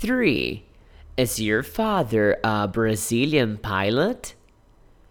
3. Is your father a Brazilian pilot?